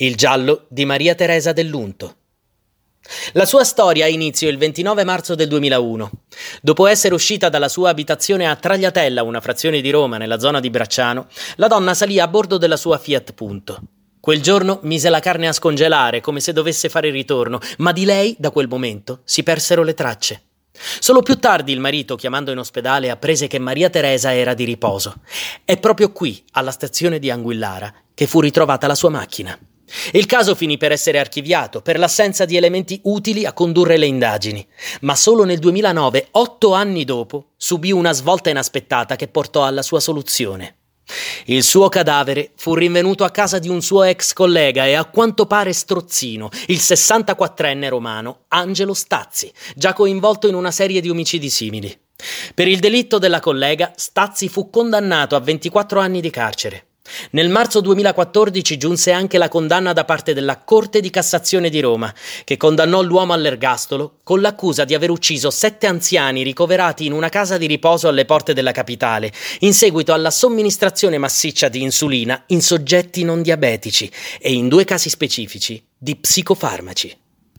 Il giallo di Maria Teresa dell'Unto. La sua storia ha inizio il 29 marzo del 2001. Dopo essere uscita dalla sua abitazione a Tragliatella, una frazione di Roma, nella zona di Bracciano, la donna salì a bordo della sua Fiat Punto. Quel giorno mise la carne a scongelare come se dovesse fare ritorno, ma di lei, da quel momento, si persero le tracce. Solo più tardi il marito, chiamando in ospedale, apprese che Maria Teresa era di riposo. È proprio qui, alla stazione di Anguillara, che fu ritrovata la sua macchina. Il caso finì per essere archiviato per l'assenza di elementi utili a condurre le indagini, ma solo nel 2009, otto anni dopo, subì una svolta inaspettata che portò alla sua soluzione. Il suo cadavere fu rinvenuto a casa di un suo ex collega e a quanto pare strozzino, il 64enne romano Angelo Stazzi, già coinvolto in una serie di omicidi simili. Per il delitto della collega, Stazzi fu condannato a 24 anni di carcere. Nel marzo 2014 giunse anche la condanna da parte della Corte di Cassazione di Roma, che condannò l'uomo all'ergastolo con l'accusa di aver ucciso sette anziani ricoverati in una casa di riposo alle porte della capitale, in seguito alla somministrazione massiccia di insulina in soggetti non diabetici e in due casi specifici di psicofarmaci.